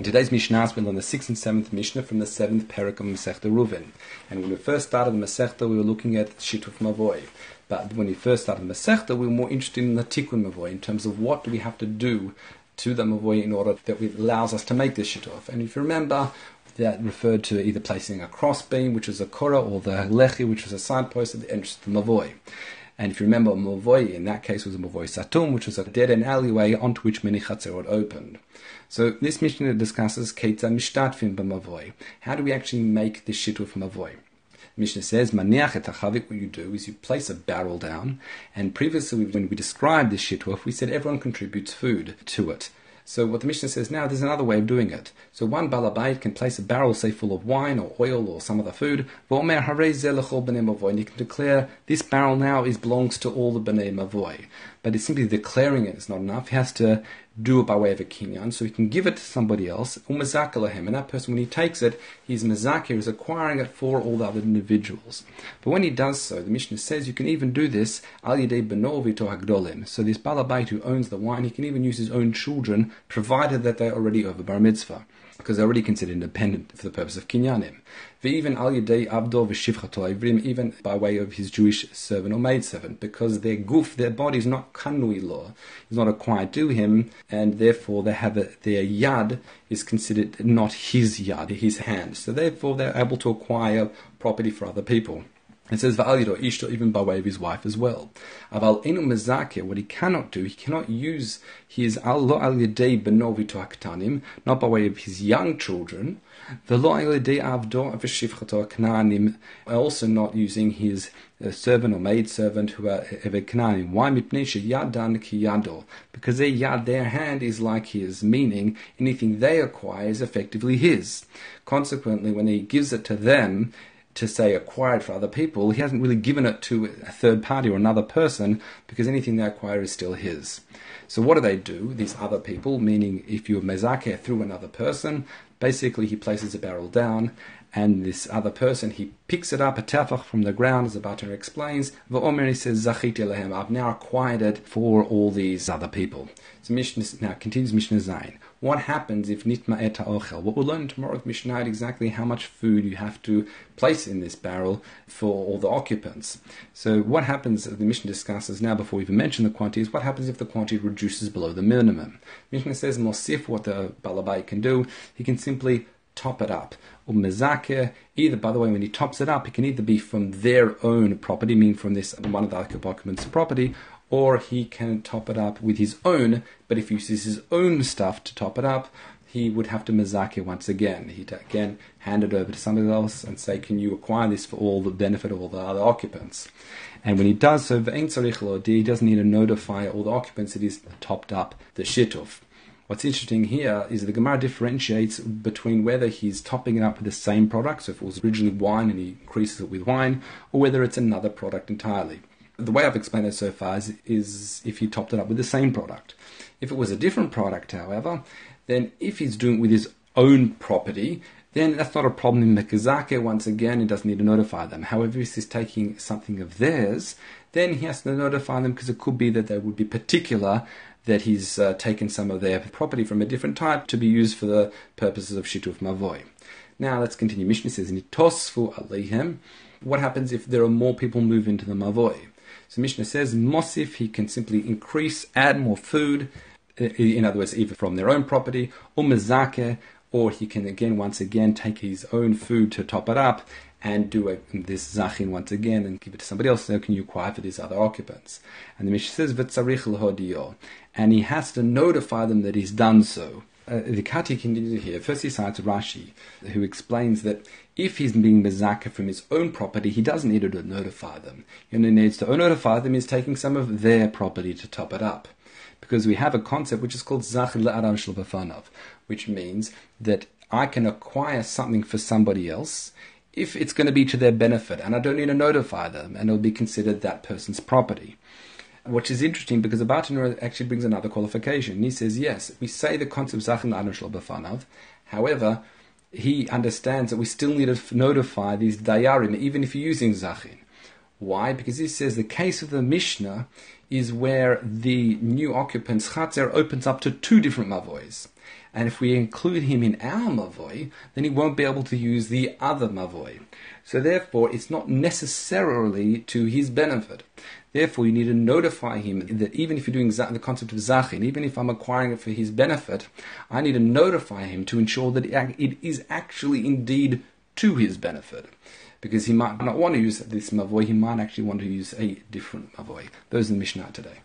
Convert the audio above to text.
In today's Mishnah, we learn the sixth and seventh Mishnah from the seventh parak of Masechta Eruvin. And when we first started the Masechta, we were looking at Shituf Mavoi. But when we first started the Masechta, we were more interested in the Tikkun Mavoi in terms of what do we have to do to the Mavoy in order that it allows us to make this Shituf. And if you remember, that referred to either placing a crossbeam, which was a korah, or the lechi, which was a signpost at the entrance of the Mavoy. And if you remember, Mavoy in that case was a Mavoy Satum, which was a dead end alleyway onto which many Chatzerot opened. So this Mishnah discusses Keita Mishtatfim b'Mavoy. How do we actually make the shituf Mavoy? Mishnah says, what you do is you place a barrel down, and previously when we described the shituf, we said everyone contributes food to it. So what the Mishnah says now, there's another way of doing it. So one balabait can place a barrel, say, full of wine or oil or some other food, and you can declare this barrel now is belongs to all the bnei mavoy. But it's simply declaring it is not enough. He has to do it by way of a kinyan, so he can give it to somebody else, and that person, when he takes it, he's mazakir, is acquiring it for all the other individuals. But when he does so, the Mishnah says you can even do this al yedei benovito. So this balabait who owns the wine, he can even use his own children, provided that they're already over bar mitzvah because they're already considered independent for the purpose of kinyanim. Even al yedei abdo v'shivchato ivrim, even by way of his Jewish servant or maidservant, because their goof, their body is not kanui law, is not acquired to him, and therefore they have a, their yad is considered not his yad, his hand. So therefore they're able to acquire property for other people. It says va'alido ishto even by way of his wife as well. Aval enu mezakeh, what he cannot do, he cannot use his allo al benovito aktanim, not by way of his young children, the lo al avdo v'shivchato knanim, also not using his uh, servant or maid servant who are knanim. Why mipnei yadan ki yado? Because their yad, their hand is like his, meaning anything they acquire is effectively his. Consequently, when he gives it to them, to say acquired for other people, he hasn't really given it to a third party or another person because anything they acquire is still his. So what do they do, these other people, meaning if you're mezakeh through another person, basically he places a barrel down and this other person, he picks it up, a tefach from the ground, as the Batar explains, V'omer, he says, Zachiti lehem, I've now acquired it for all these other people. So Mishnah, now continues Mishnah Zain. What happens if nitma eta ochel? What we'll learn tomorrow with Mishnah exactly how much food you have to place in this barrel for all the occupants. So what happens, the Mishnah discusses now before we even mention the quantities, what happens if the quantity reduces below the minimum? Mishnah says, Mosif, what the balabai can do, he can simply top it up. Or mezakeh, either, by the way, when he tops it up, it can either be from their own property, meaning from this one of the occupants' property, or he can top it up with his own, but if he uses his own stuff to top it up, he would have to mezakeh once again. He'd again hand it over to somebody else and say, Can you acquire this for all the benefit of all the other occupants? And when he does so, he doesn't need to notify all the occupants that he's topped up the shituf. What's interesting here is the Gemara differentiates between whether he's topping it up with the same product, so if it was originally wine and he increases it with wine, or whether it's another product entirely. The way I've explained it so far is, is if he topped it up with the same product. If it was a different product, however, then if he's doing it with his own property, then that's not a problem in Mekazake. Once again, he doesn't need to notify them. However, if he's taking something of theirs, then he has to notify them because it could be that they would be particular that he's uh, taken some of their property from a different type to be used for the purposes of Shituf mavoi. Now let's continue. Mishnah says, Nitosfu aleihem. What happens if there are more people move into the mavoi? So Mishnah says, Mosif, he can simply increase, add more food, in other words, either from their own property, or mezake, or he can again, once again, take his own food to top it up and do a, this zachin once again and give it to somebody else. So can you acquire for these other occupants? And the Mishnah says, "V'tzarich and he has to notify them that he's done so. Uh, the Kehati continues here. First, he cites Rashi, who explains that if he's being mezaka from his own property, he doesn't need to notify them. He only needs to notify them is taking some of their property to top it up. Because we have a concept which is called zachid le'adam shlvafanov, which means that I can acquire something for somebody else if it's going to be to their benefit, and I don't need to notify them, and it'll be considered that person's property. Which is interesting because the Bartanura actually brings another qualification. He says, yes, we say the concept Zachin Adon Bafanav, however, he understands that we still need to notify these Dayarim, even if you're using Zachin. Why? Because he says the case of the Mishnah is where the new occupant's Chatzer opens up to two different Mavois. And if we include him in our mavoi, then he won't be able to use the other mavoi. So therefore, it's not necessarily to his benefit. Therefore, you need to notify him that even if you're doing the concept of zachin, even if I'm acquiring it for his benefit, I need to notify him to ensure that it is actually indeed to his benefit. Because he might not want to use this mavoi, he might actually want to use a different mavoi. Those are the Mishnah today.